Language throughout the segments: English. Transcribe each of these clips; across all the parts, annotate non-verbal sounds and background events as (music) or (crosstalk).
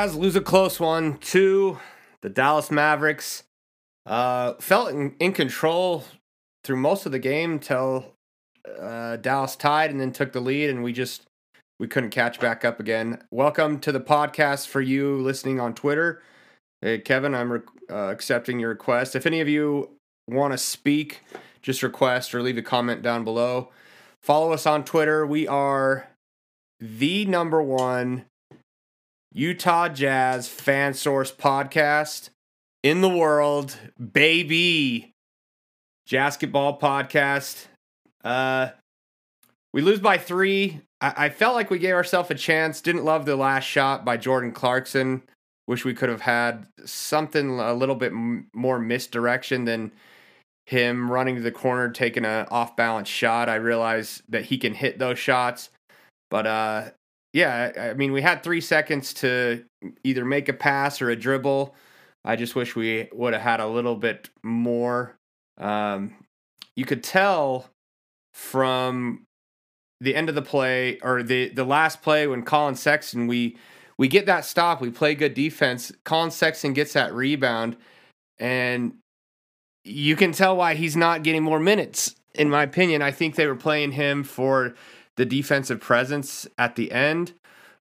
Jazz lose a close one to the Dallas Mavericks. Uh, felt in, in control through most of the game until uh, Dallas tied and then took the lead, and we just we couldn't catch back up again. Welcome to the podcast for you listening on Twitter. Hey, Kevin, I'm re- uh, accepting your request. If any of you want to speak, just request or leave a comment down below. Follow us on Twitter. We are the number one Utah Jazz fan source podcast in the world, baby. Basketball podcast. Uh, we lose by three. I, I felt like we gave ourselves a chance. Didn't love the last shot by Jordan Clarkson. Wish we could have had something a little bit m- more misdirection than him running to the corner, taking an off balance shot. I realize that he can hit those shots, but uh, yeah, I mean, we had three seconds to either make a pass or a dribble. I just wish we would have had a little bit more. Um, you could tell from the end of the play or the the last play when Collin Sexton we we get that stop, we play good defense. Collin Sexton gets that rebound, and you can tell why he's not getting more minutes. In my opinion, I think they were playing him for the defensive presence at the end,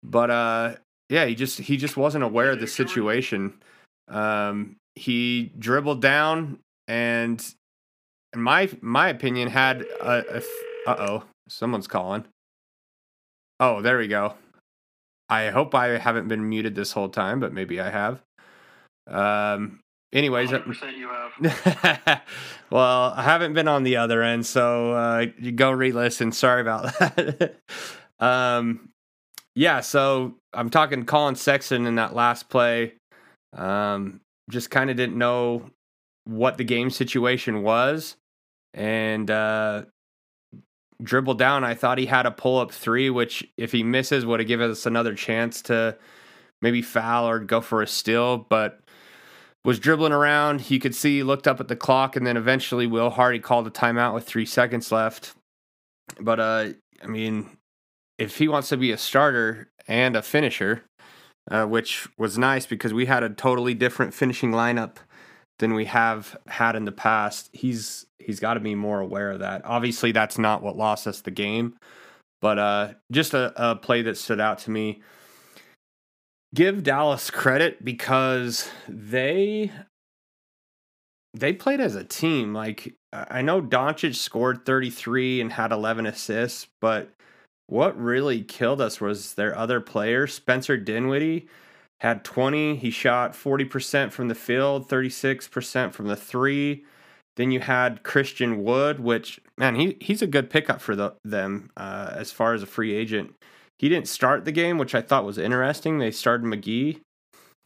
but uh, yeah, he just he just wasn't aware of the situation. Um, he dribbled down and in my my opinion had a, a uh oh someone's calling. Oh there we go. I hope i haven't been muted this whole time but maybe i have. Um anyways uh, you have. (laughs) well i haven't been on the other end so uh you go re-listen sorry about (laughs) that um yeah so i'm talking Collin Sexton in that last play um just kind of didn't know what the game situation was and uh, dribbled down. I thought he had a pull up three, which if he misses would have given us another chance to maybe foul or go for a steal, but was dribbling around. You could see he looked up at the clock, and then eventually Will Hardy called a timeout with three seconds left. But uh, I mean, if he wants to be a starter and a finisher, uh, which was nice because we had a totally different finishing lineup than we have had in the past. He's he's got to be more aware of that. Obviously, that's not what lost us the game, but uh, just a, a play that stood out to me. Give Dallas credit because they they played as a team. Like I know Doncic scored 33 and had 11 assists, but what really killed us was their other players. Spencer Dinwiddie had 20. He shot 40% from the field, 36% from the three. Then you had Christian Wood, which man, he he's a good pickup for the, them uh, as far as a free agent. He didn't start the game, which I thought was interesting. They started McGee,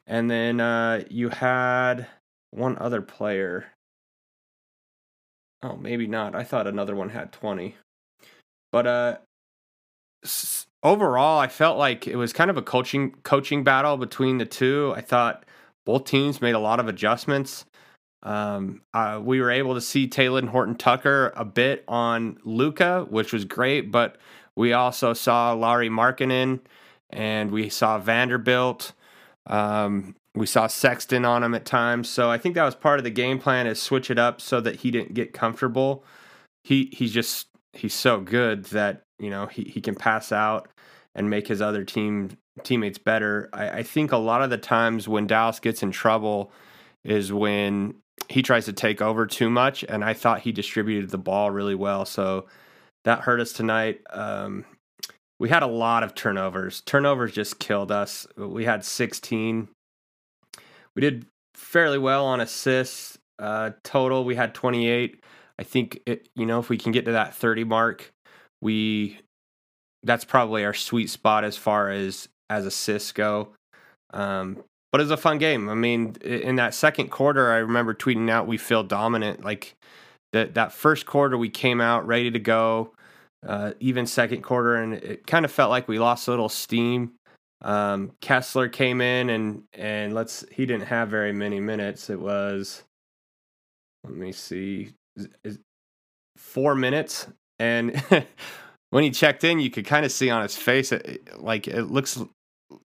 and then uh, you had one other player. Oh, maybe not. I thought another one had twenty, but uh, overall, I felt like it was kind of a coaching coaching battle between the two. I thought both teams made a lot of adjustments. Um, uh, we were able to see Talen Horton Tucker a bit on Luka, which was great, but we also saw Lauri Markkanen and we saw Vanderbilt. Um, we saw Sexton on him at times, so I think that was part of the game plan is switch it up so that he didn't get comfortable. He he's just he's so good that you know he, he can pass out and make his other team teammates better. I, I think a lot of the times when Dallas gets in trouble is when he tries to take over too much, and I thought he distributed the ball really well, so that hurt us tonight. Um, we had a lot of turnovers. Turnovers just killed us. We had 16. We did fairly well on assists. Uh, total, we had 28. I think it, you know if we can get to that 30 mark, we that's probably our sweet spot as far as as assists go. Um, but it's a fun game. I mean, in that second quarter, I remember tweeting out we feel dominant. Like that that first quarter, we came out ready to go. Uh, even second quarter, and it kind of felt like we lost a little steam. Um, Kessler came in and and let's he didn't have very many minutes. It was let me see, four minutes, and (laughs) when he checked in, you could kind of see on his face, it, like it looks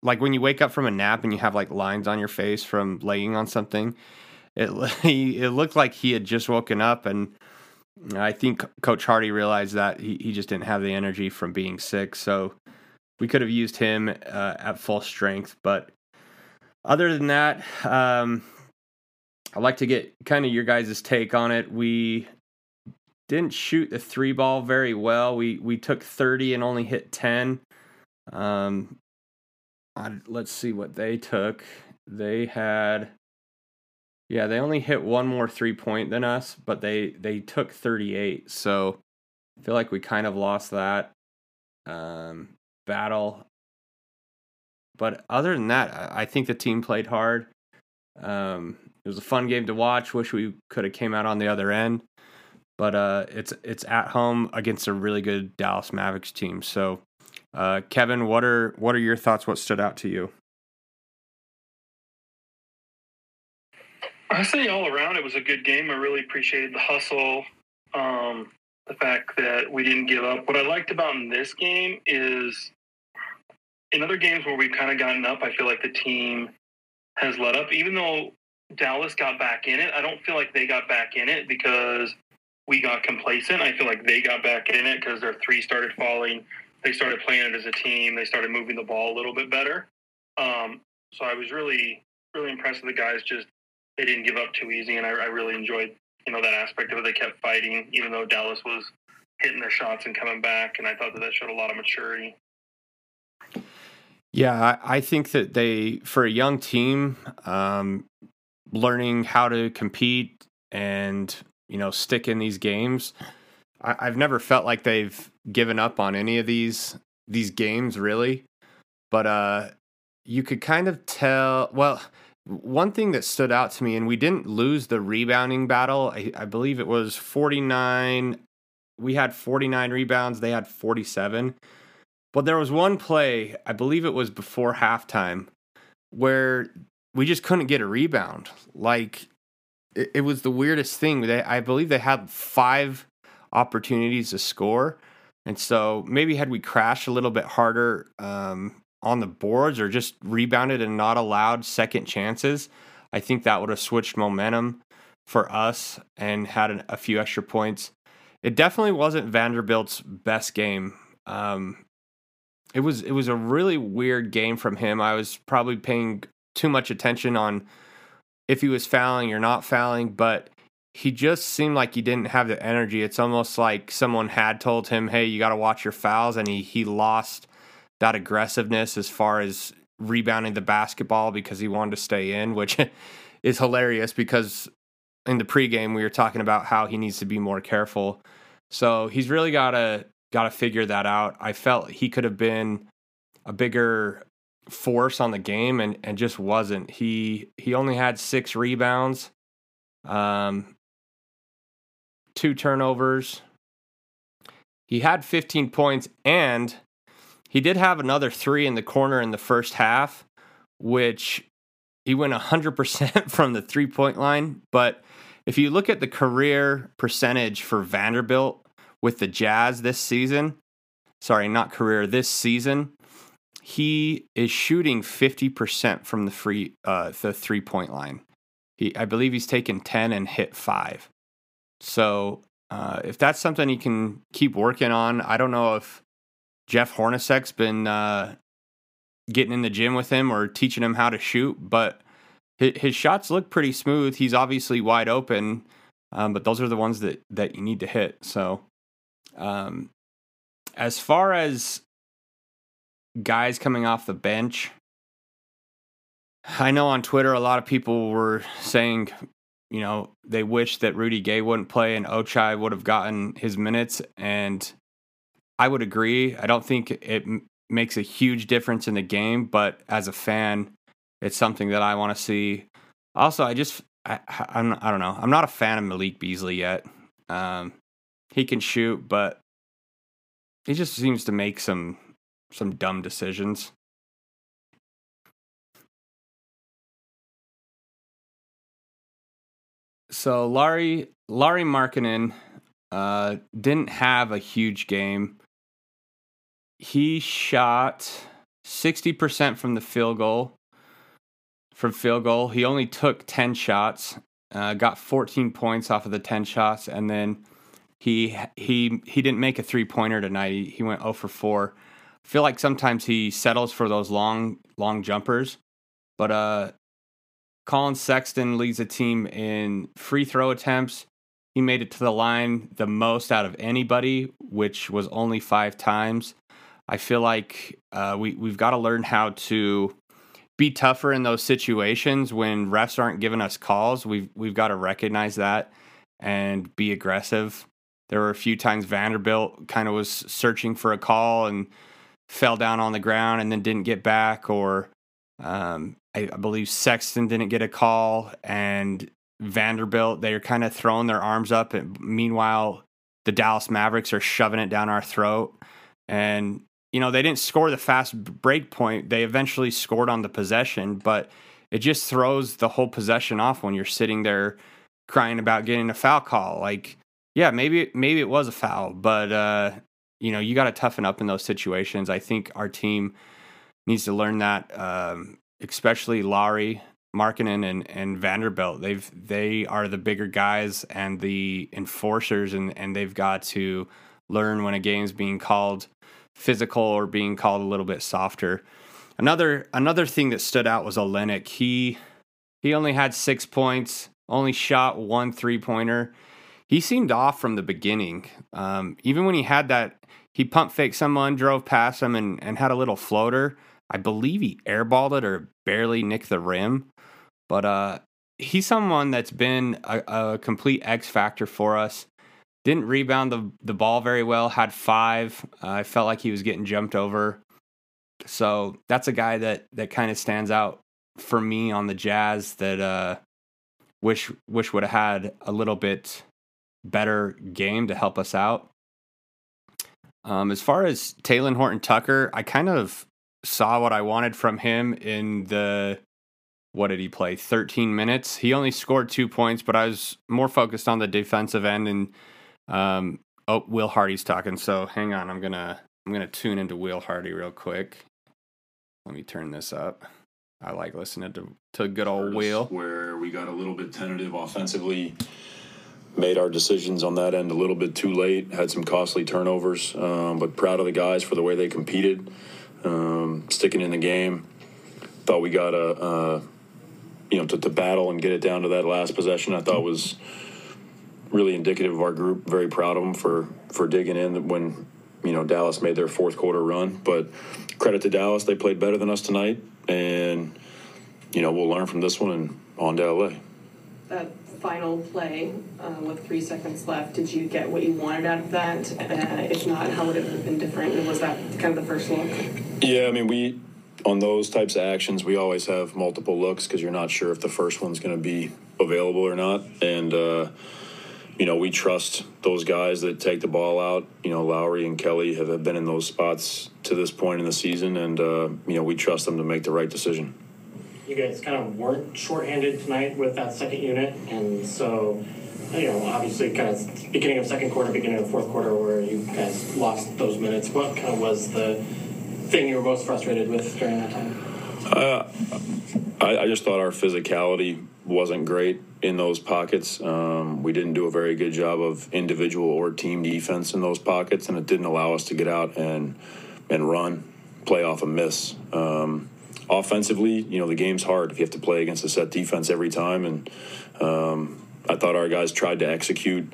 like when you wake up from a nap and you have like lines on your face from laying on something. It (laughs) he, it looked like he had just woken up, and I think Coach Hardy realized that he he just didn't have the energy from being sick. So we could have used him uh, at full strength, but other than that, um, I'd like to get kind of your guys' take on it. We didn't shoot the three ball very well. We we took 30 and only hit 10. Um, I, let's see what they took. They had yeah, they only hit one more three point than us, but they they took 38. So I feel like we kind of lost that um, battle. But other than that, I think the team played hard. Um, it was a fun game to watch. Wish we could have came out on the other end, but uh, it's it's at home against a really good Dallas Mavericks team. So, uh, Kevin, what are what are your thoughts? What stood out to you? I say all around it was a good game. I really appreciated the hustle, um, the fact that we didn't give up. What I liked about in this game is in other games where we've kind of gotten up, I feel like the team has let up. Even though Dallas got back in it, I don't feel like they got back in it because we got complacent. I feel like they got back in it because their three started falling. They started playing it as a team. They started moving the ball a little bit better. Um, so I was really, really impressed with the guys. Just they didn't give up too easy, and I, I really enjoyed you know that aspect of it. They kept fighting, even though Dallas was hitting their shots and coming back, and I thought that that showed a lot of maturity. Yeah, I think that they, for a young team, um, learning how to compete and you know stick in these games, I, I've never felt like they've given up on any of these these games really. But uh, you could kind of tell. Well, one thing that stood out to me, and we didn't lose the rebounding battle. I, I believe it was forty nine. We had forty nine rebounds. They had forty seven but there was one play, I believe it was before halftime, where we just couldn't get a rebound. Like it, it was the weirdest thing. They, I believe they had five opportunities to score, and so maybe had we crashed a little bit harder um, on the boards or just rebounded and not allowed second chances, I think that would have switched momentum for us and had an, a few extra points. It definitely wasn't Vanderbilt's best game. Um, it was it was a really weird game from him. I was probably paying too much attention on if he was fouling or not fouling, but he just seemed like he didn't have the energy. It's almost like someone had told him, "Hey, you got to watch your fouls," and he he lost that aggressiveness as far as rebounding the basketball because he wanted to stay in, which (laughs) is hilarious because in the pregame we were talking about how he needs to be more careful. So he's really got to got to figure that out. I felt he could have been a bigger force on the game and and just wasn't. He he only had 6 rebounds, um 2 turnovers. He had 15 points and he did have another 3 in the corner in the first half, which he went 100% (laughs) from the three-point line, but if you look at the career percentage for Vanderbilt with the Jazz this season, sorry, not career, this season, he is shooting 50% from the free uh the three-point line. He I believe he's taken 10 and hit 5. So, uh, if that's something he can keep working on, I don't know if Jeff Hornacek's been uh, getting in the gym with him or teaching him how to shoot, but his, shots look pretty smooth. He's obviously wide open, um, but those are the ones that that you need to hit. So um, as far as guys coming off the bench, I know on Twitter a lot of people were saying, you know, they wish that Rudy Gay wouldn't play and Ochai would have gotten his minutes. And I would agree. I don't think it m- makes a huge difference in the game, but as a fan, it's something that I want to see. Also, I just, I, I'm, I don't know. I'm not a fan of Malik Beasley yet. Um, he can shoot, but he just seems to make some some dumb decisions. So Lauri Lauri Markkanen uh, didn't have a huge game. He shot 60% from the field goal. From field goal, he only took 10 shots, uh, got 14 points off of the 10 shots, and then he he he didn't make a three pointer tonight. He, he went 0 for 4. I feel like sometimes he settles for those long long jumpers, but uh, Collin Sexton leads the team in free throw attempts. He made it to the line the most out of anybody, which was only five times. I feel like uh, we we've got to learn how to be tougher in those situations when refs aren't giving us calls. We've we've got to recognize that and be aggressive. There were a few times Vanderbilt kind of was searching for a call and fell down on the ground and then didn't get back, or um, I, I believe Sexton didn't get a call and Vanderbilt they're kind of throwing their arms up. And meanwhile, the Dallas Mavericks are shoving it down our throat. And you know, they didn't score the fast break point. They eventually scored on the possession, but it just throws the whole possession off when you're sitting there crying about getting a foul call. Like, yeah, maybe maybe it was a foul, but uh, you know, you got to toughen up in those situations. I think our team needs to learn that, um, especially Lauri, Markkanen, and and Vanderbilt. They've they are the bigger guys and the enforcers, and and they've got to learn when a game's being called physical or being called a little bit softer. Another another thing that stood out was Olynyk. He he only had six points, only shot one three pointer. He seemed off from the beginning. Um, even when he had that, he pump faked someone, drove past him, and, and had a little floater. I believe he airballed it or barely nicked the rim. But uh, he's someone that's been a, a complete X factor for us didn't rebound the the ball very well. Had five. Uh, I felt like he was getting jumped over. So that's a guy that that kind of stands out for me on the Jazz. That uh, wish wish would have had a little bit better game to help us out. Um, as far as Talen Horton Tucker, I kind of saw what I wanted from him in the what did he play? 13 minutes. He only scored two points, but I was more focused on the defensive end and um, oh, Will Hardy's talking. So hang on, I'm gonna I'm gonna tune into Will Hardy real quick. Let me turn this up. I like listening to to good old Will. Where we got a little bit tentative offensively, made our decisions on that end a little bit too late. Had some costly turnovers, um, but proud of the guys for the way they competed, um, sticking in the game. Thought we got a, a you know to, to battle and get it down to that last possession. I thought was really indicative of our group. Very proud of them for for digging in when you know Dallas made their fourth quarter run. But credit to Dallas, they played better than us tonight, and you know we'll learn from this one and on to LA. That final play um, with three seconds left, did you get what you wanted out of that? Uh, if not, how would it have been different? And was that kind of the first look? Yeah, I mean we on those types of actions, we always have multiple looks because you're not sure if the first one's going to be available or not, and. Uh, you know, we trust those guys that take the ball out. You know, Lauri and Kelly have been in those spots to this point in the season, and uh, you know, we trust them to make the right decision. You guys kind of weren't shorthanded tonight with that second unit, and so you know, obviously, kind of beginning of second quarter, beginning of fourth quarter, where you guys lost those minutes. What kind of was the thing you were most frustrated with during that time? Uh, I, I just thought our physicality wasn't great in those pockets. Um, we didn't do a very good job of individual or team defense in those pockets, and it didn't allow us to get out and and run, play off a miss. Um, offensively, you know, the game's hard if you have to play against a set defense every time, and um, I thought our guys tried to execute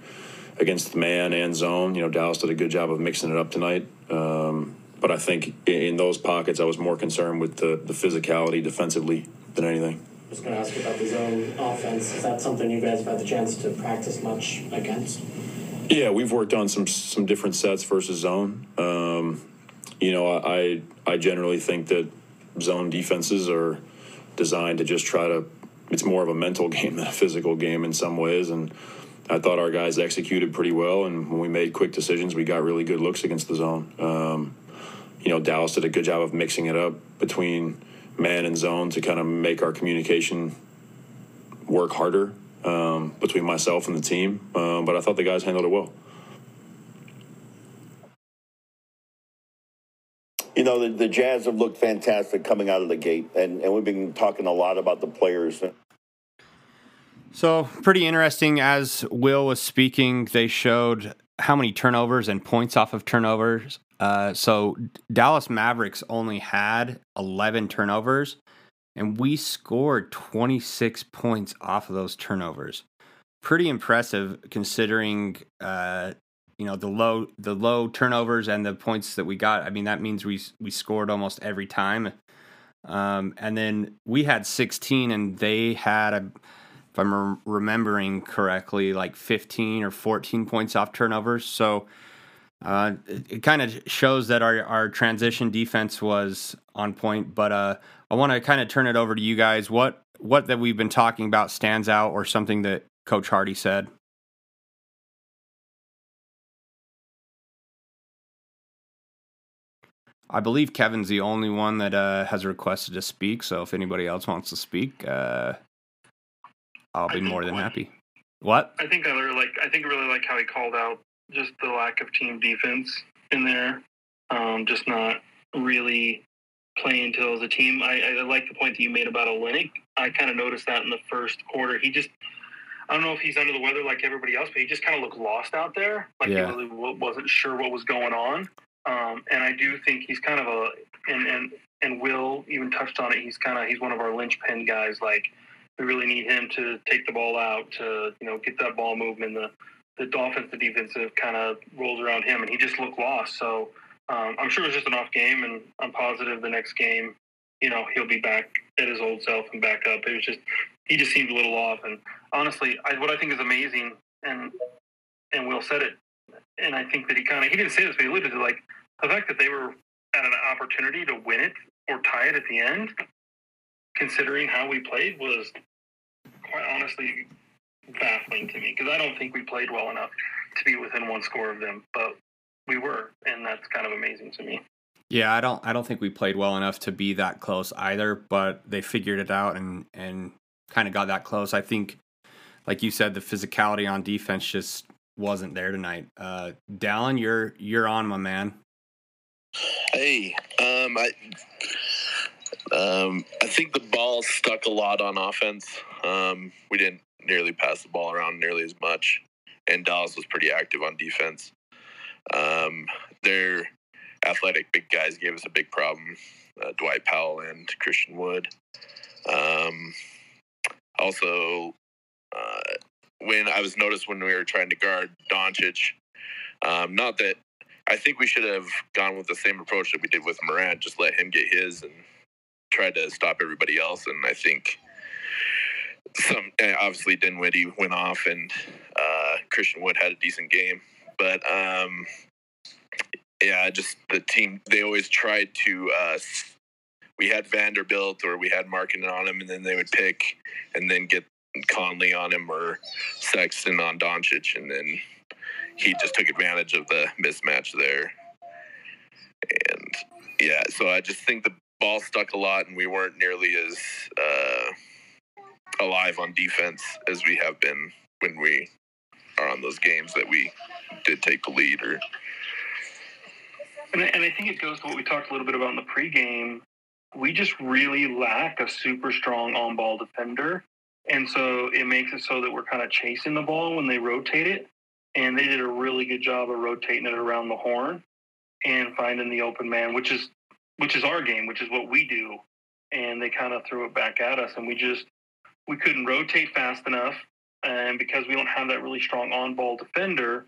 against the man and zone. You know, Dallas did a good job of mixing it up tonight. Um, but I think in those pockets, I was more concerned with the, the physicality defensively than anything was going to ask about the zone offense. Is that something you guys have had the chance to practice much against? Yeah, we've worked on some some different sets versus zone. Um, you know, I I generally think that zone defenses are designed to just try to. It's more of a mental (laughs) game than a physical game in some ways, and I thought our guys executed pretty well. And when we made quick decisions, we got really good looks against the zone. Um, you know, Dallas did a good job of mixing it up between man and zone to kind of make our communication work harder um, between myself and the team. Um, but I thought the guys handled it well. You know, the, the Jazz have looked fantastic coming out of the gate, and, and we've been talking a lot about the players. So, pretty interesting. As Will was speaking, they showed how many turnovers and points off of turnovers. Uh, so, Dallas Mavericks only had 11 turnovers, and we scored 26 points off of those turnovers. Pretty impressive considering uh, you know the low the low turnovers and the points that we got. I mean that means we we scored almost every time. Um, and then we had 16 and they had a if I'm remembering correctly like 15 or 14 points off turnovers. So uh, it, it kind of shows that our, our transition defense was on point. But uh, I want to kind of turn it over to you guys. What what that we've been talking about stands out, or something that Coach Hardy said? I believe Kevin's the only one that uh, has requested to speak. So if anybody else wants to speak, uh, I'll be more than happy. What? I think I really like. I think I really like how he called out just the lack of team defense in there. Um, just not really playing until as a team. I, I like the point that you made about Olynyk. I kind of noticed that in the first quarter. He just, I don't know if he's under the weather like everybody else, but he just kind of looked lost out there. Like Yeah. he really wasn't sure what was going on. Um, and I do think he's kind of a, and, and, and Will even touched on it. He's kind of, he's one of our linchpin guys. Like we really need him to take the ball out to, you know, get that ball movement. The, the Dolphins, the defensive kind of rolls around him and he just looked lost. So, um, I'm sure it was just an off game, and I'm positive the next game, you know, he'll be back at his old self and back up. It was just he just seemed a little off. And honestly, I, what I think is amazing, and and Will said it, and I think that he kind of he didn't say this, but he alluded to like the fact that they were at an opportunity to win it or tie it at the end, considering how we played, was quite honestly baffling to me because I don't think we played well enough to be within one score of them, but we were, and that's kind of amazing to me. Yeah, I don't I don't think we played well enough to be that close either, but they figured it out and and kind of got that close. I think like you said the physicality on defense just wasn't there tonight. Uh Dallin, you're you're on my man. Hey, um, I, um, I think the ball stuck a lot on offense. Um, we didn't nearly pass the ball around nearly as much, and Dallas was pretty active on defense. Um, their athletic big guys gave us a big problem. Uh, Dwight Powell and Christian Wood. Um, also, uh, when I was noticed when we were trying to guard Doncic, um, not that I think we should have gone with the same approach that we did with Morant, just let him get his and try to stop everybody else. And I think some eh, obviously Dinwiddie went off and uh, Christian Wood had a decent game, but um, yeah, just the team they always tried to. Uh, we had Vanderbilt or we had Markkanen on him, and then they would pick and then get Conley on him or Sexton on Doncic, and then he just took advantage of the mismatch there. And yeah, so I just think the ball stuck a lot, and we weren't nearly as uh, alive on defense as we have been when we are on those games that we did take the lead. Or And I, and I think it goes to what we talked a little bit about in the pregame. We just really lack a super strong on ball defender. And so it makes it so that we're kind of chasing the ball when they rotate it. And they did a really good job of rotating it around the horn and finding the open man, which is which is our game, which is what we do. And they kind of threw it back at us, and we just we couldn't rotate fast enough. And because we don't have that really strong on ball defender,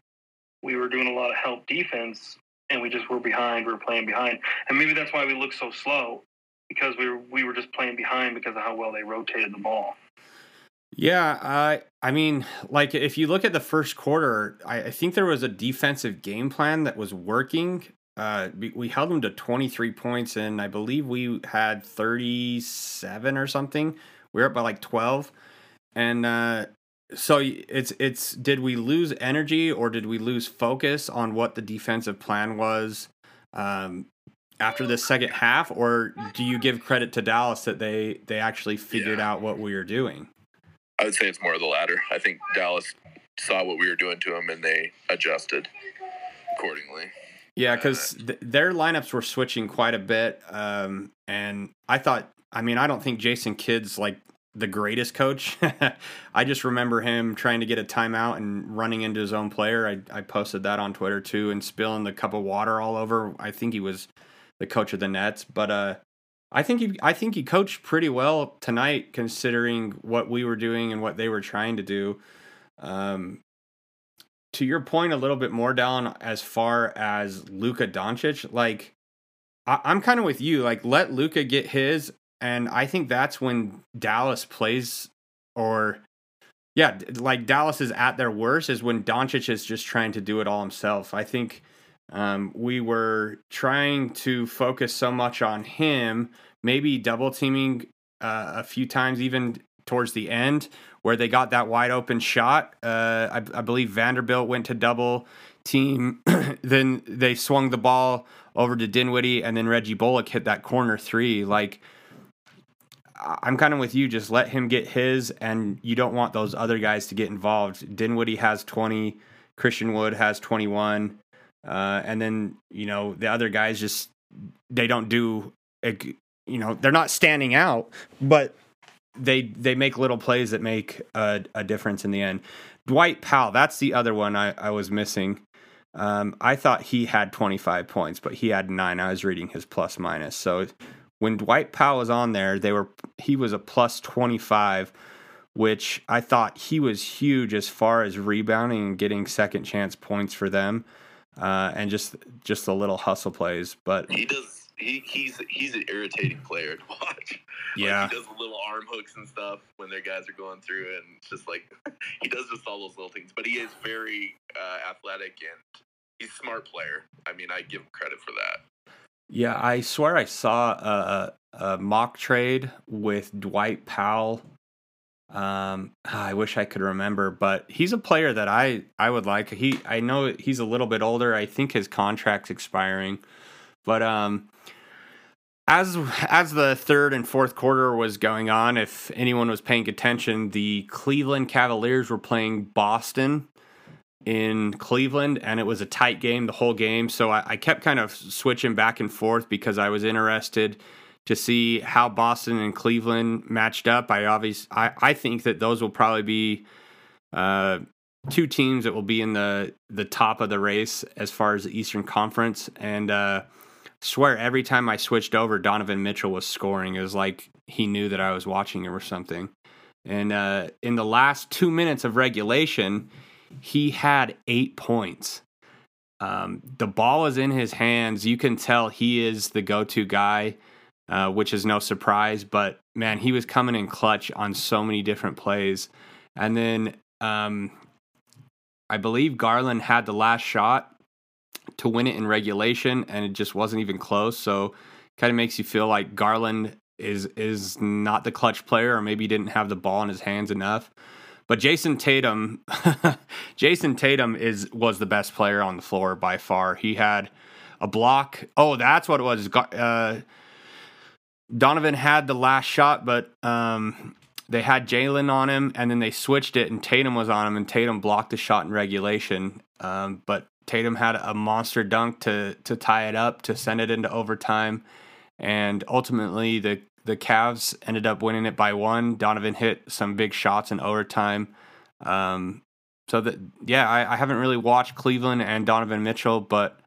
we were doing a lot of help defense and we just were behind. We were playing behind, and maybe that's why we looked so slow because we were we were just playing behind because of how well they rotated the ball. Yeah, I I mean, like if you look at the first quarter, I, I think there was a defensive game plan that was working. Uh, we, we held them to 23 points, and I believe we had 37 or something. We were up by like 12, and uh, so it's it's did we lose energy or did we lose focus on what the defensive plan was um, after the second half, or do you give credit to Dallas that they they actually figured Yeah. out what we were doing? I would say it's more of the latter. I think Dallas saw what we were doing to them and they adjusted accordingly. Yeah, because th- their lineups were switching quite a bit, um, and I thought, I mean, I don't think Jason Kidd's like the greatest coach. (laughs) I just remember him trying to get a timeout and running into his own player. I, I posted that on Twitter too, and spilling the cup of water all over. I think he was the coach of the Nets, but uh, I think he, I think he coached pretty well tonight, considering what we were doing and what they were trying to do. Um, to your point, a little bit more down as far as Luka Doncic, like I, I'm kind of with you. Like let Luka get his, and I think that's when Dallas plays, or yeah, like Dallas is at their worst is when Doncic is just trying to do it all himself. I think um, we were trying to focus so much on him, maybe double teaming uh, a few times, even towards the end, where they got that wide open shot. Uh, I, I, believe Vanderbilt went to double team. (clears throat) then they swung the ball over to Dinwiddie, and then Reggie Bullock hit that corner three. Like, I'm kind of with you. Just let him get his, and you don't want those other guys to get involved. Dinwiddie has 20, Christian Wood has 21, uh, and then you know the other guys just they don't do. You know they're not standing out, but they they make little plays that make a, a difference in the end. Dwight Powell, that's the other one I, I was missing. Um, I thought he had 25 points, but he had nine. I was reading his plus minus. So when Dwight Powell was on there, they were he was a plus 25, which I thought he was huge as far as rebounding and getting second chance points for them, uh, and just just the little hustle plays. But he does he, he's he's an irritating player to (laughs) watch. Yeah, like he does little arm hooks and stuff when their guys are going through, and it's just like (laughs) he does just all those little things. But he is very uh, athletic and he's a smart player. I mean, I give him credit for that. Yeah, I swear I saw a, a mock trade with Dwight Powell. Um, (sighs) I wish I could remember, but he's a player that I I would like. He I know he's a little bit older. I think his contract's expiring, but um, as as the third and fourth quarter was going on, if anyone was paying attention, the Cleveland Cavaliers were playing Boston in Cleveland, and it was a tight game the whole game. So I, I kept kind of switching back and forth because I was interested to see how Boston and Cleveland matched up. I obviously I, I think that those will probably be uh, two teams that will be in the the top of the race as far as the Eastern Conference, and uh, swear every time I switched over, Donovan Mitchell was scoring. It was like he knew that I was watching him or something. And uh, in the last two minutes of regulation, he had eight points. Um, the ball is in his hands. You can tell he is the go to guy, uh, which is no surprise. But man, he was coming in clutch on so many different plays. And then um, I believe Garland had the last shot to win it in regulation, and it just wasn't even close. So, kind of makes you feel like Garland is is not the clutch player, or maybe he didn't have the ball in his hands enough. But Jayson Tatum, (laughs) Jayson Tatum is was the best player on the floor by far. He had a block. Oh, that's what it was. Uh, Donovan had the last shot, but um, they had Jaylen on him, and then they switched it, and Tatum was on him, and Tatum blocked the shot in regulation. Um, but Tatum had a monster dunk to to tie it up to send it into overtime, and ultimately the the Cavs ended up winning it by one. Donovan hit some big shots in overtime. Um, so that yeah, I, I haven't really watched Cleveland and Donovan Mitchell, but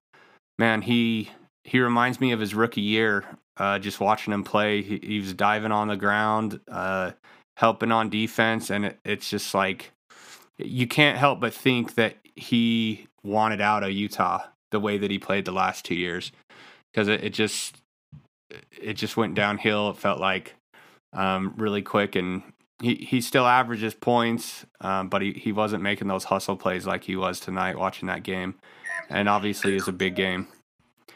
man, he he reminds me of his rookie year. Uh, just watching him play, he, he was diving on the ground, uh, helping on defense, and it, it's just like you can't help but think that he wanted out of Utah the way that he played the last two years because it, it, just it just went downhill. It felt like um, really quick, and he he still averages points, um, but he he wasn't making those hustle plays like he was tonight watching that game, and obviously it's a big game.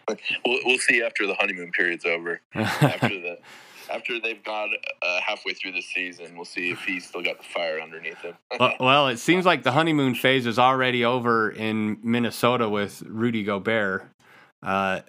We'll, we'll see after the honeymoon period's over. after the (laughs) after they've got uh, halfway through the season, we'll see if he's still got the fire underneath him. (laughs) well, well, it seems like the honeymoon phase is already over in Minnesota with Rudy Gobert. Uh,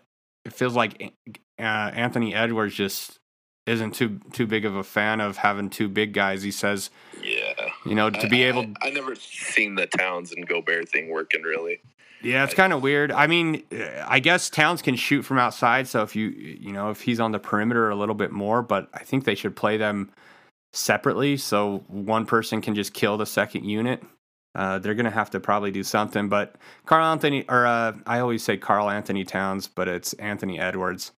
it feels like uh, Anthony Edwards just isn't too too big of a fan of having two big guys. He says, "Yeah, you know, to be able." I, I never seen the Towns and Gobert thing working really. Yeah, it's kind of weird. I mean, I guess Towns can shoot from outside, so if you you know if he's on the perimeter a little bit more, but I think they should play them separately so one person can just kill the second unit. Uh, they're gonna have to probably do something. But Karl Anthony, or uh, I always say Karl Anthony Towns, but it's Anthony Edwards.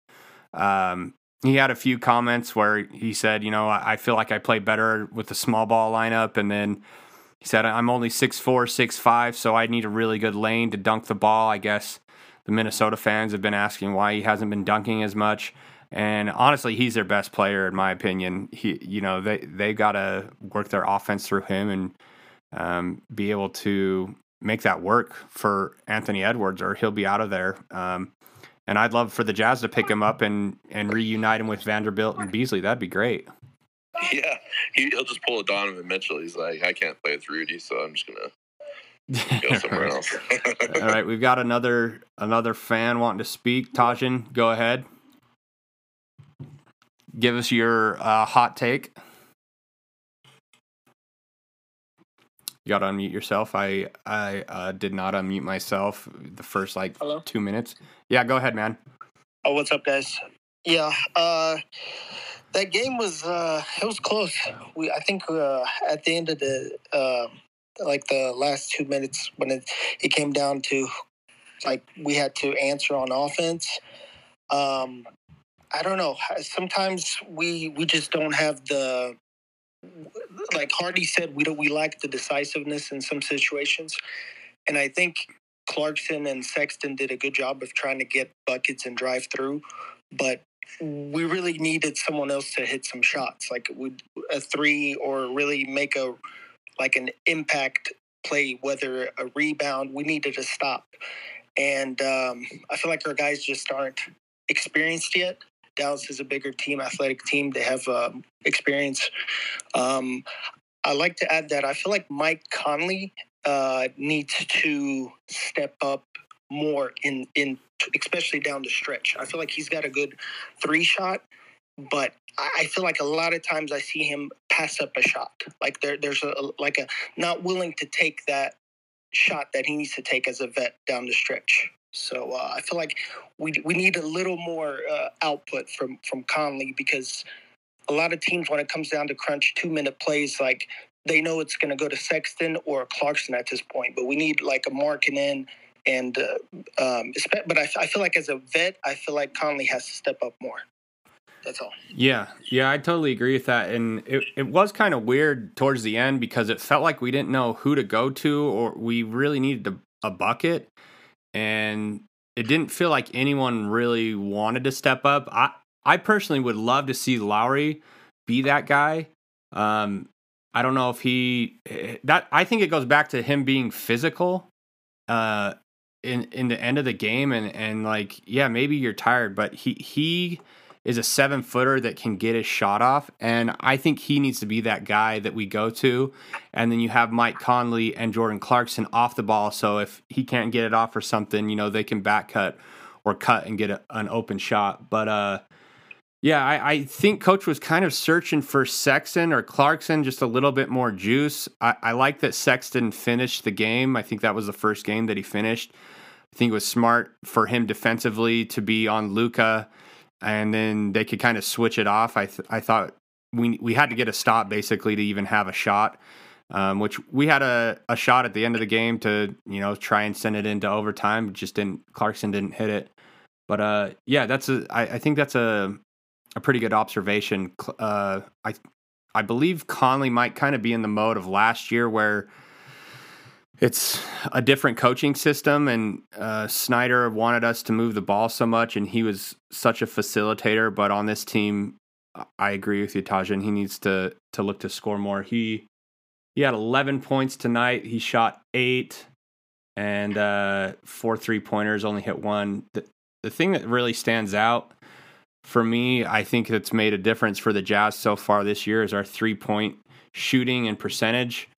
Um, he had a few comments where he said, you know, I feel like I play better with the small ball lineup, and then he said, I'm only 6'4, 6'5, so I need a really good lane to dunk the ball. I guess the Minnesota fans have been asking why he hasn't been dunking as much. And honestly, he's their best player in my opinion. He, you know, they they got to work their offense through him and um, be able to make that work for Anthony Edwards, or he'll be out of there. Um, and I'd love for the Jazz to pick him up and and reunite him with Vanderbilt and Beasley. That'd be great. Yeah, he, will just pull a Donovan Mitchell. He's like, I can't play with Rudy, so I'm just gonna (laughs) go somewhere else. (laughs) All right, we've got another another fan wanting to speak. Tajin, go ahead. Give us your uh, hot take. You got to unmute yourself. I I uh, did not unmute myself the first like Hello? two minutes. Yeah, go ahead, man. Oh, what's up, guys? Yeah, uh, that game was uh, it was close. We I think uh, at the end of the uh, like the last two minutes when it it came down to like we had to answer on offense. Um, I don't know. Sometimes we we just don't have the like Hardy said. We don't we lack the decisiveness in some situations, and I think Clarkson and Sexton did a good job of trying to get buckets and drive through, but we really needed someone else to hit some shots, like a three or really make a like an impact play, whether a rebound. We needed to stop, and um, I feel like our guys just aren't experienced yet. Dallas is a bigger team, athletic team. They have um, experience. Um, I like to add that I feel like Mike Conley uh, needs to step up more in in especially down the stretch. I feel like he's got a good three shot, but I feel like a lot of times I see him pass up a shot. Like there, there's a like a not willing to take that shot that he needs to take as a vet down the stretch. So uh, I feel like we we need a little more uh, output from from Conley because a lot of teams when it comes down to crunch two minute plays like they know it's going to go to Sexton or Clarkson at this point, but we need like a Markkanen. and uh, um, but I, I feel like as a vet, I feel like Conley has to step up more. That's all. Yeah, yeah, I totally agree with that. And it, it was kind of weird towards the end because it felt like we didn't know who to go to, or we really needed a, a bucket, and it didn't feel like anyone really wanted to step up. I I personally would love to see Lauri be that guy. Um, I don't know if he eh, that I think it goes back to him being physical uh in in the end of the game and and like yeah maybe you're tired but he he is a seven footer that can get his shot off and I think he needs to be that guy that we go to. And then you have Mike Conley and Jordan Clarkson off the ball so if he can't get it off or something you know they can back cut or cut and get a, an open shot. But uh yeah, I, I, think Coach was kind of searching for Sexton or Clarkson, just a little bit more juice. I, I like that Sexton finished the game. I think that was the first game that he finished. I think it was smart for him defensively to be on Luka, and then they could kind of switch it off. I th- I thought we we had to get a stop basically to even have a shot. Um, which we had a, a shot at the end of the game to you know try and send it into overtime. Just didn't Clarkson didn't hit it. But uh, yeah, that's a I, I think that's a a pretty good observation. Uh, I I believe Conley might kind of be in the mode of last year where it's a different coaching system, and uh, Snyder wanted us to move the ball so much, and he was such a facilitator. But on this team, I agree with you, Tajin. He needs to to look to score more. He he had 11 points tonight. He shot eight and uh, four three pointers. Only hit one. The, the thing that really stands out for me, I think that's made a difference for the Jazz so far this year is our three point shooting and percentage.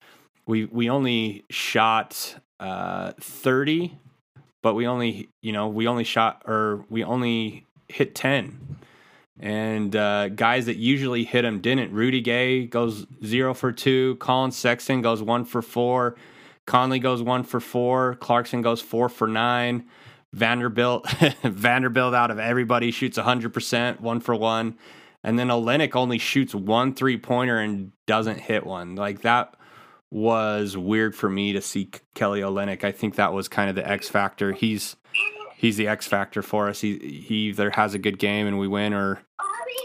We we only shot uh, thirty, but we only you know we only shot or we only hit ten. And uh, guys that usually hit them didn't. Rudy Gay goes zero for two. Collin Sexton goes one for four. Conley goes one for four. Clarkson goes four for nine. Vanderbilt, (laughs) Vanderbilt out of everybody shoots 100%, one for one. And then Olynyk only shoots one three pointer and doesn't hit one. Like that was weird for me to see Kelly Olynyk. I think that was kind of the X factor. He's he's the X factor for us. He he either has a good game and we win, or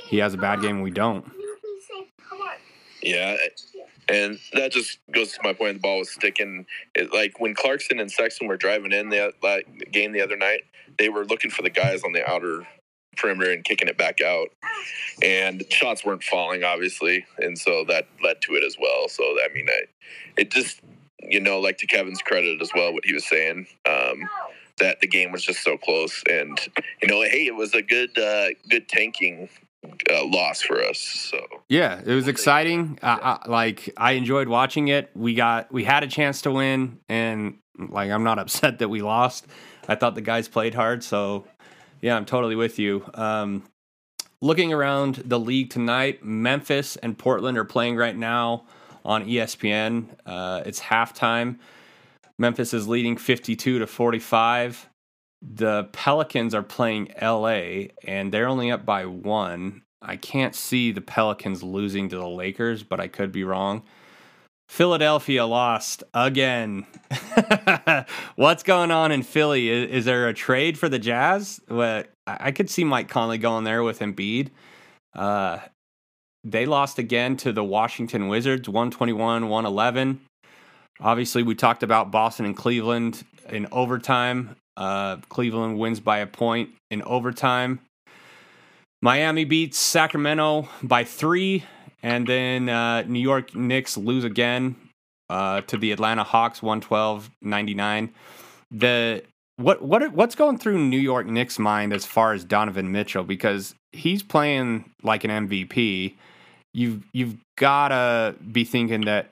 he has a bad game and we don't. Yeah, and that just goes to my point. The ball was sticking. It, like when Clarkson and Sexton were driving in the like, game the other night, they were looking for the guys on the outer perimeter and kicking it back out, and shots weren't falling, obviously, and so that led to it as well. So I mean, I, it just you know, like to Kevin's credit as well, what he was saying. Um, that the game was just so close, and you know, hey, it was a good, uh, good tanking uh, loss for us. So yeah, it was exciting. I, I, like I enjoyed watching it. We got we had a chance to win, and like I'm not (laughs) upset that we lost. I thought the guys played hard, so yeah, I'm totally with you. Um, looking around the league tonight, Memphis and Portland are playing right now on ESPN. Uh, it's halftime. Memphis is leading 52 to 45. The Pelicans are playing LA and they're only up by one. I can't see the Pelicans losing to the Lakers, but I could be wrong. Philadelphia lost again. (laughs) What's going on in Philly? Is, is, there a trade for the Jazz? Well, I could see Mike Conley going there with Embiid. Uh, they lost again to the Washington Wizards, 121 111. Obviously, we talked about Boston and Cleveland in overtime. Uh, Cleveland wins by a point in overtime. Miami beats Sacramento by three, and then uh, New York Knicks lose again uh, to the Atlanta Hawks, 112-99. The what what what's going through New York Knicks' mind as far as Donovan Mitchell because he's playing like an MVP. You've you've gotta be thinking that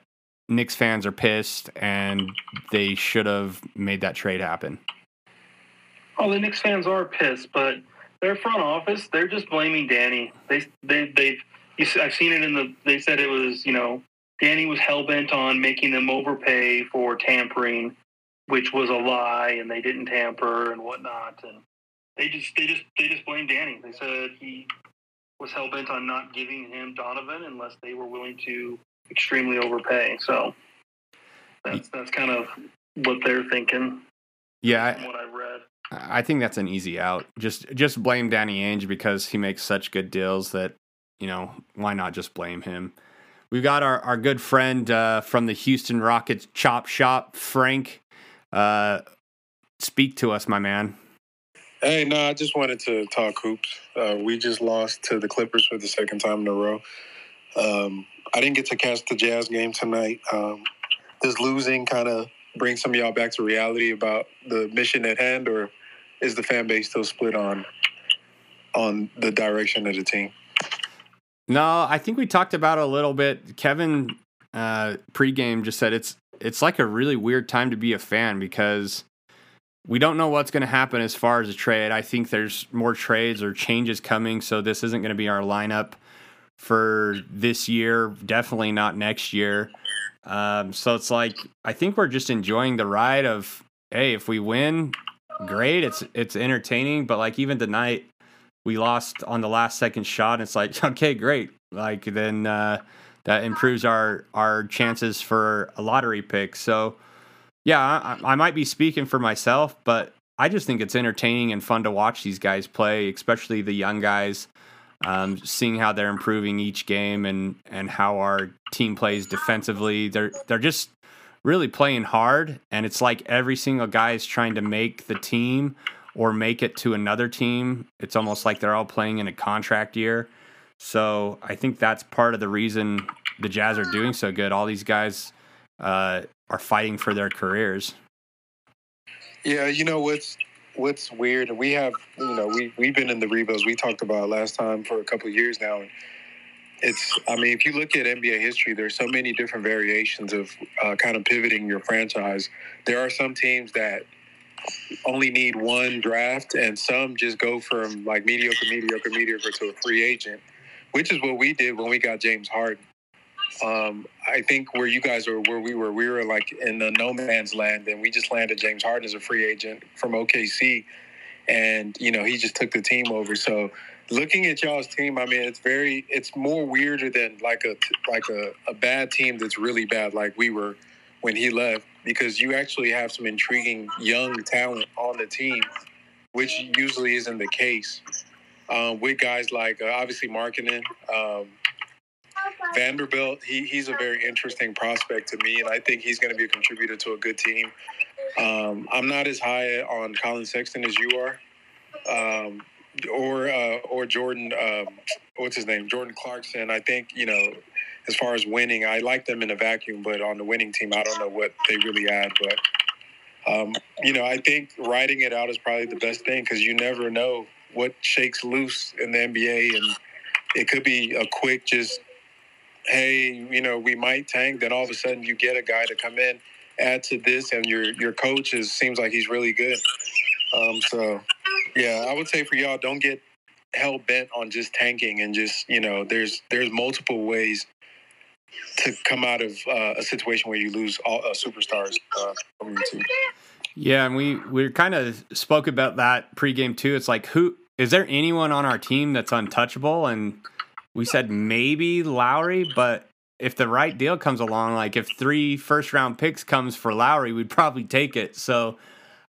Knicks fans are pissed and they should have made that trade happen. Oh, the Knicks fans are pissed, but their front office, they're just blaming Danny. They they they've I've seen it in the they said it was, you know, Danny was hell bent on making them overpay for tampering, which was a lie and they didn't tamper and whatnot. And they just they just they just blamed Danny. They said he was hell bent on not giving him Donovan unless they were willing to extremely overpay. So that's that's kind of what they're thinking. Yeah, I, what I read. I think that's an easy out. Just just blame Danny Ainge because he makes such good deals that you know why not just blame him. We've got our, our good friend uh, from the Houston Rockets chop shop, Frank. Uh, speak to us, my man. Hey, no, I just wanted to talk hoops. Uh, we just lost to the Clippers for the second time in a row. Um, I didn't get to catch the Jazz game tonight. Um, does losing kind of bring some of y'all back to reality about the mission at hand, or is the fan base still split on on the direction of the team? No, I think we talked about it a little bit. Kevin uh, pregame just said it's it's like a really weird time to be a fan because we don't know what's going to happen as far as a trade. I think there's more trades or changes coming, so this isn't going to be our lineup for this year. Definitely not next year. Um, so it's like I think we're just enjoying the ride of hey, if we win, great. It's it's entertaining, but like even tonight, we lost on the last second shot. it's like (laughs) okay, great. Like then uh, that improves our our chances for a lottery pick. So yeah, I, I might be speaking for myself, but I just think it's entertaining and fun to watch these guys play, especially the young guys um, seeing how they're improving each game and and how our team plays defensively. They're they're just really playing hard, and it's like every single guy is trying to make the team or make it to another team. It's almost like they're all playing in a contract year. So I think that's part of the reason the Jazz are doing so good. All these guys uh, are fighting for their careers. Yeah, you know what's what's weird, we have, you know, we we've been in the rebuilds we talked about last time for a couple years now. And it's, I mean, if you look at NBA history, there's so many different variations of uh, kind of pivoting your franchise. There are some teams that only need one draft, and some just go from like mediocre, mediocre, mediocre to a free agent, which is what we did when we got James Harden. Um, I think where you guys were, where we were, we were like in the no man's land, and we just landed James Harden as a free agent from OKC, and you know he just took the team over. So looking at y'all's team, I mean, it's very, it's more weirder than like a like a, a bad team that's really bad, like we were when he left, because you actually have some intriguing young talent on the team, which usually isn't the case. Um, with guys like uh, obviously Markkanen, um, Vanderbilt, he, he's a very interesting prospect to me, and I think he's going to be a contributor to a good team. Um, I'm not as high on Collin Sexton as you are, um, or uh, or Jordan. Um, what's his name? Jordan Clarkson. I think you know, as far as winning, I like them in a vacuum, but on the winning team, I don't know what they really add. But um, you know, I think writing it out is probably the best thing because you never know what shakes loose in the NBA, and it could be a quick just hey, you know, we might tank. Then all of a sudden, you get a guy to come in, add to this, and your your coach is seems like he's really good. Um, so, yeah, I would say for y'all, don't get hell bent on just tanking and just you know, there's there's multiple ways to come out of uh, a situation where you lose all uh, superstars uh. Yeah, and we we kind of spoke about that pregame too. It's like who is there anyone on our team that's untouchable and we said maybe Lauri, but if the right deal comes along, like if three first round picks comes for Lauri, we'd probably take it. So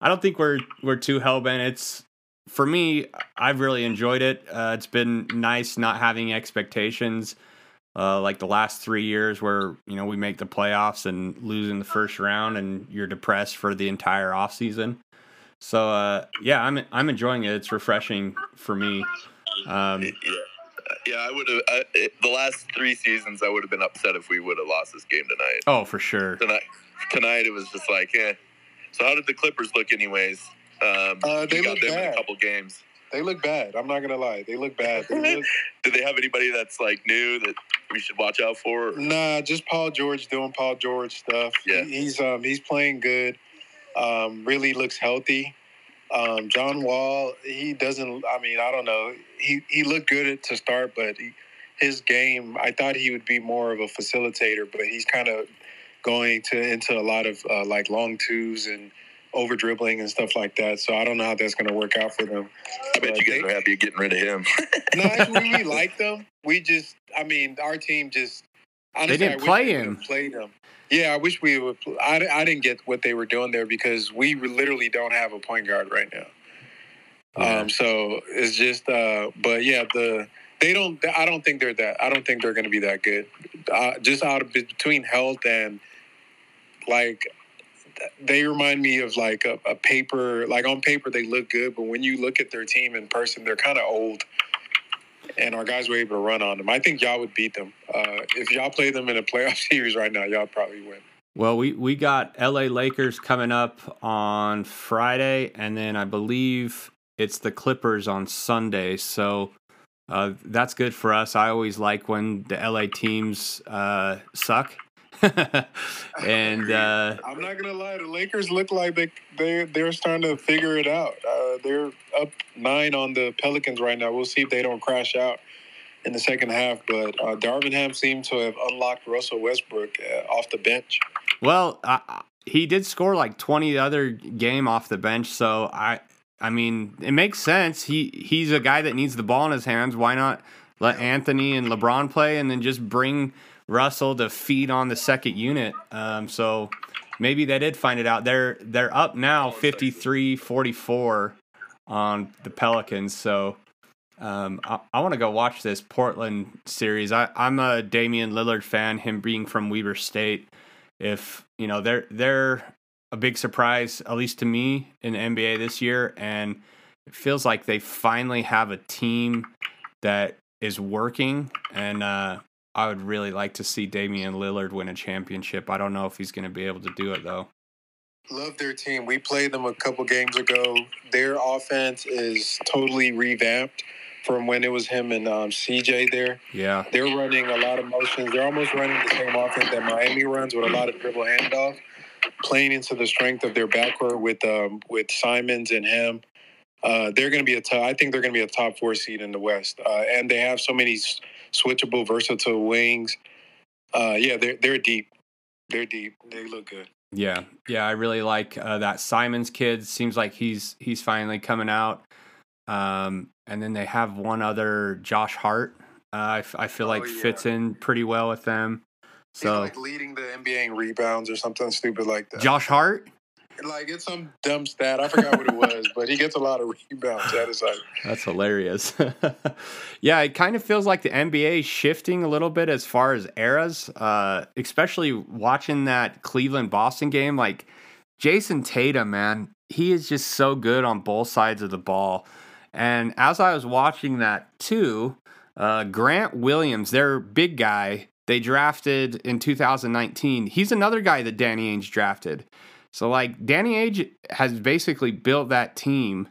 I don't think we're we're too hell bent. It's for me, I've really enjoyed it. Uh, it's been nice not having expectations. Uh, like the last three years, where you know we make the playoffs and lose in the first round, and you're depressed for the entire off season. So uh, yeah, I'm I'm enjoying it. It's refreshing for me. Um, yeah yeah, I would have. The last three seasons, I would have been upset if we would have lost this game tonight. Oh, for sure. Tonight, tonight it was just like, eh. So how did the Clippers look, anyways? Um, uh, they got look them bad. in a couple games. They look bad. I'm not gonna lie. They look bad. They look, (laughs) Do they have anybody that's like new that we should watch out for? or- Nah, just Paul George doing Paul George stuff. Yeah. He- he's um he's playing good. Um, really looks healthy. Um, John Wall, he doesn't. I mean, I don't know. He he looked good at, to start, but he, his game, I thought he would be more of a facilitator, but he's kind of going to into a lot of uh, like long twos and over dribbling and stuff like that. So I don't know how that's going to work out for them. I bet But you guys they- are happy getting rid of him. (laughs) no, actually, we (laughs) like them. We just, I mean, our team just. Honestly, didn't I wish play we him. would've Played them. Yeah, I wish we would. I, I didn't get what they were doing there because we literally don't have a point guard right now. Yeah. Um, so it's just, uh, but yeah, the they don't. I don't think they're that. I don't think they're going to be that good. Uh, just out of between health and like, they remind me of like a, a paper. Like on paper, they look good, but when you look at their team in person, they're kind of old. And our guys were able to run on them. I think y'all would beat them. Uh, if y'all play them in a playoff (laughs) series right now, y'all probably win. Well, we, we got LA Lakers coming up on Friday, and then I believe it's the Clippers on Sunday. So uh, that's good for us. I always like when the LA teams uh, suck. (laughs) and uh, I'm not gonna lie, the Lakers look like they they they're starting to figure it out. Uh, they're up nine on the Pelicans right now. We'll see if they don't crash out in the second half. But uh, Darvin Ham seemed to have unlocked Russell Westbrook uh, off the bench. well, he did score like 20 the other game off the bench. So I, I mean, it makes sense. He he's a guy that needs the ball in his hands. Why not let Anthony and LeBron play, and then just bring Russell to feed on the second unit? Um, so maybe they did find it out. They're they're up now 53-44 on the Pelicans. So um, I, I want to go watch this Portland series. I, I'm a Damian Lillard fan. Him being from Weber State, if you know they're they're a big surprise, at least to me, in the NBA this year, and it feels like they finally have a team that is working. And uh, I would really like to see Damian Lillard win a championship. I don't know if he's going to be able to do it though. Love their team. We played them a couple games ago. Their offense is totally revamped from when it was him and um, CJ there. Yeah, They're running a lot of motions. They're almost running the same offense that Miami runs with a lot of dribble handoff, playing into the strength of their backcourt with um, with Simons and him. Uh, they're going to be a top. I think they're going to be a top four seed in the West, uh, and they have so many switchable, versatile wings. Uh, yeah, they're they're deep. They're deep. They look good. Yeah, yeah, I really like uh, that Simons kid. Seems like he's he's finally coming out. Um, and then they have one other Josh Hart. Uh, I, f- I feel Oh, like yeah. fits in pretty well with them. He's So like leading the NBA in rebounds or something stupid like that. Josh Hart, Like it's some dumb stat. I forgot what it was, but he gets a lot of rebounds. That is like (laughs) that's hilarious. (laughs) yeah, it kind of feels like the NBA shifting a little bit as far as eras, uh, especially watching that Cleveland Boston game. Like Jayson Tatum, man, he is just so good on both sides of the ball. And as I was watching that too, uh, Grant Williams, their big guy, they drafted in 2019. He's another guy that Danny Ainge drafted. So like Danny Ainge has basically built that team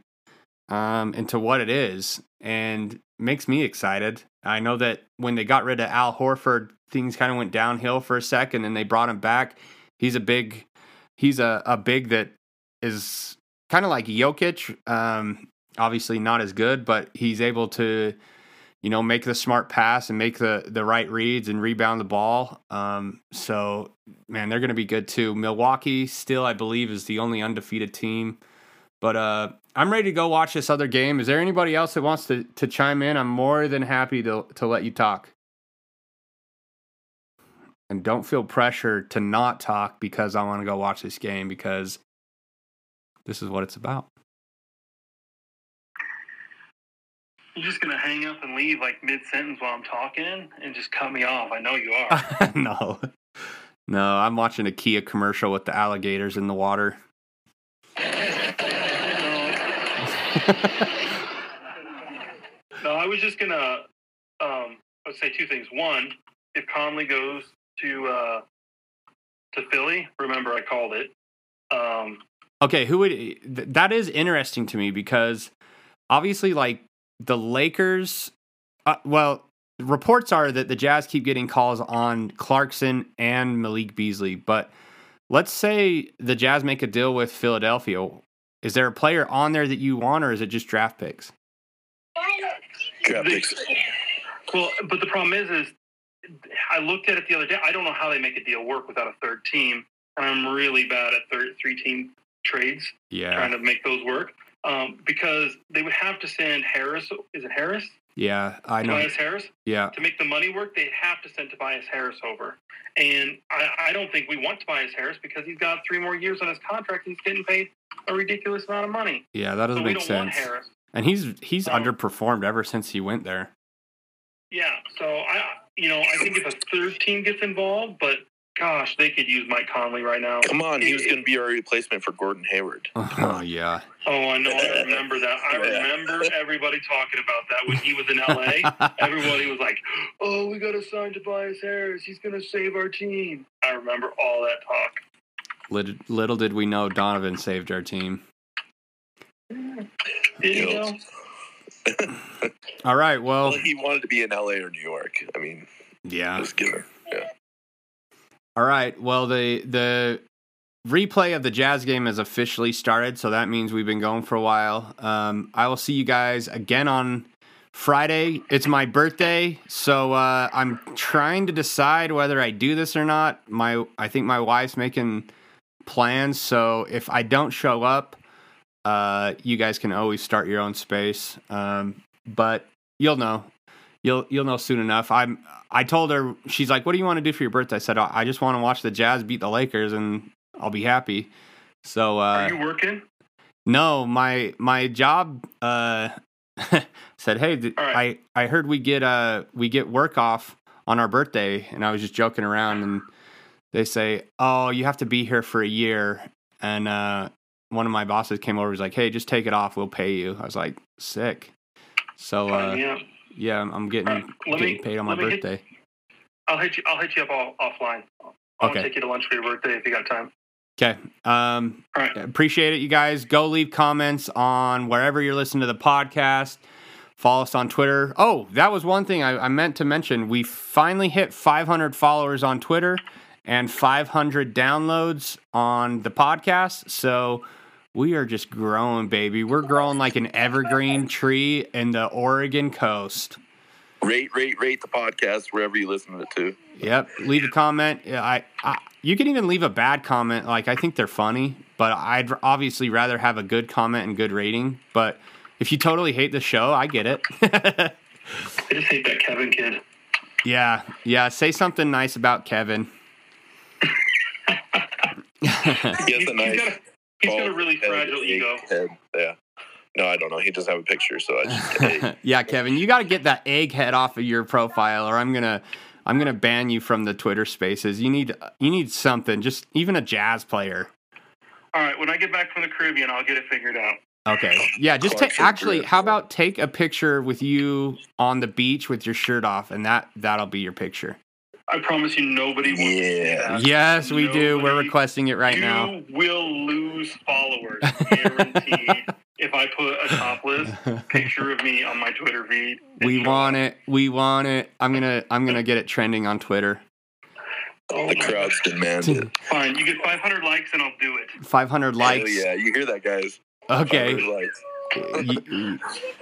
um, into what it is, and makes me excited. I know that when they got rid of Al Horford, things kind of went downhill for a second, and they brought him back. He's a big, he's a, a big that is kind of like Jokic. Um, obviously not as good, but he's able to, you know, make the smart pass and make the the right reads and rebound the ball. Um, so man, they're going to be good too. Milwaukee still, I believe, is the only undefeated team. But uh, I'm ready to go watch this other game. Is there anybody else that wants to to chime in? I'm more than happy to to let you talk. And don't feel pressure to not talk because I want to go watch this game because this is what it's about. You're just gonna hang up and leave like mid sentence while I'm talking and just cut me off. I know you are. (laughs) no. No, I'm watching a Kia commercial with the alligators in the water. No, I was just gonna um, let's say two things. One, if Conley goes to uh, to Philly, remember I called it. Um, Okay, who would that is interesting to me because obviously like the Lakers uh, well reports are that the Jazz keep getting calls on Clarkson and Malik Beasley, but let's say the Jazz make a deal with Philadelphia. Is there a player on there that you want or is it just draft picks? Draft picks. well, but the problem is, is I looked at it the other day. I don't know how they make a deal work without a third team, and I'm really bad at third three team trades, Yeah. trying to make those work. Um, because they would have to send Harris. Is it Harris? Yeah, I know. Tobias Harris. Yeah. To make the money work, they'd have to send Tobias Harris over. And I, I don't think we want Tobias Harris because he's got three more years on his contract. He's getting paid a ridiculous amount of money. Yeah, that doesn't so make sense. And he's he's Um, underperformed ever since he went there. Yeah. So I, you know, I think if a third team gets involved, but gosh, they could use Mike Conley right now. Come on, he was going to be our replacement for Gordon Hayward. (laughs) Oh yeah. Oh, I know. I remember that. I remember everybody talking about that when he was in LA. (laughs) Everybody was like, "Oh, we got to sign Tobias Harris. He's going to save our team." I remember all that talk. Little, little did we know Donovan saved our team. Did you know? All right, well, Well, he wanted to be in LA or New York. I mean, yeah. let's give it. Yeah. All right. Well, the the replay of the Jazz game has officially started, so that means we've been going for a while. Um, I will see you guys again on Friday. It's my birthday, so uh, I'm trying to decide whether I do this or not. My I think my wife's making plans, so if I don't show up, uh, you guys can always start your own space. Um, but you'll know. You'll you'll know soon enough. I'm I told her she's like, "What do you want to do for your birthday?" I said, "I just want to watch the Jazz beat the Lakers and I'll be happy." So Are uh you working? no, my my job uh (laughs) said, "Hey, th- right. I I heard we get uh we get work off on our birthday." And I was just joking around and they say, "Oh, you have to be here for a year." And uh one of my bosses came over, was like, "Hey, just take it off. We'll pay you." I was like, "Sick." So uh Sign me up. Yeah, I'm getting right, getting me- paid on my me hit- birthday. I'll hit you. I'll hit you up all, offline. I'll Okay. take you to lunch for your birthday if you got time. Okay. Um, All right. appreciate it, you guys. Go leave comments on wherever you're listening to the podcast. Follow us on Twitter. Oh, that was one thing I, I meant to mention. We finally hit 500 followers on Twitter and 500 downloads on the podcast. So we are just growing, baby. We're growing like an evergreen tree in the Oregon coast. Rate, rate, rate the podcast wherever you listen to it to. Yep. Leave a comment. I, I you can even leave a bad comment. Like I think they're funny, but I'd obviously rather have a good comment and good rating. But if you totally hate the show, I get it. (laughs) I just hate that Kevin kid. yeah, yeah. Say something nice about Kevin. He has a nice. He's got a, he's got a bald really fragile ego. head. Yeah. No, I don't know. He doesn't have a picture, so I just. hey, (laughs) yeah, Kevin, you got to get that egg head off of your profile, or I'm gonna, I'm gonna ban you from the Twitter Spaces. You need, you need something. Just even a jazz player. All right, when I get back from the Caribbean, I'll get it figured out. Okay. Yeah, just oh, take Clarkson actually how about take a picture with you on the beach with your shirt off and that that'll be your picture. I promise you, nobody will. see Yeah. that. Yes, we do. We're requesting it right now. You will lose followers, (laughs) guaranteed. if I put a topless picture of me on my Twitter feed. We want it. We want it. I'm going to I'm going to get it trending on Twitter. Oh the my crowd's demand it. Fine, you get 500 likes and I'll do it. 500 likes. Hell yeah, you hear that, guys? Okay. (laughs) 500 likes. Y- y-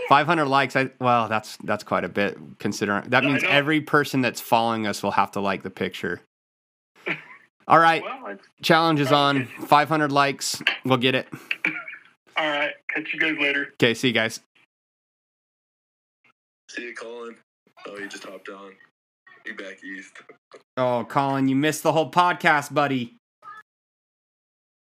500 likes. I well, that's that's quite a bit considering. That means every person that's following us will have to like the picture. All right. Well, Challenge is on. 500 likes. We'll get it. (laughs) all right. Catch you guys later. Okay, see you guys. See you, Colin. Oh, you just hopped on. You back east. Oh, Colin, you missed the whole podcast, buddy.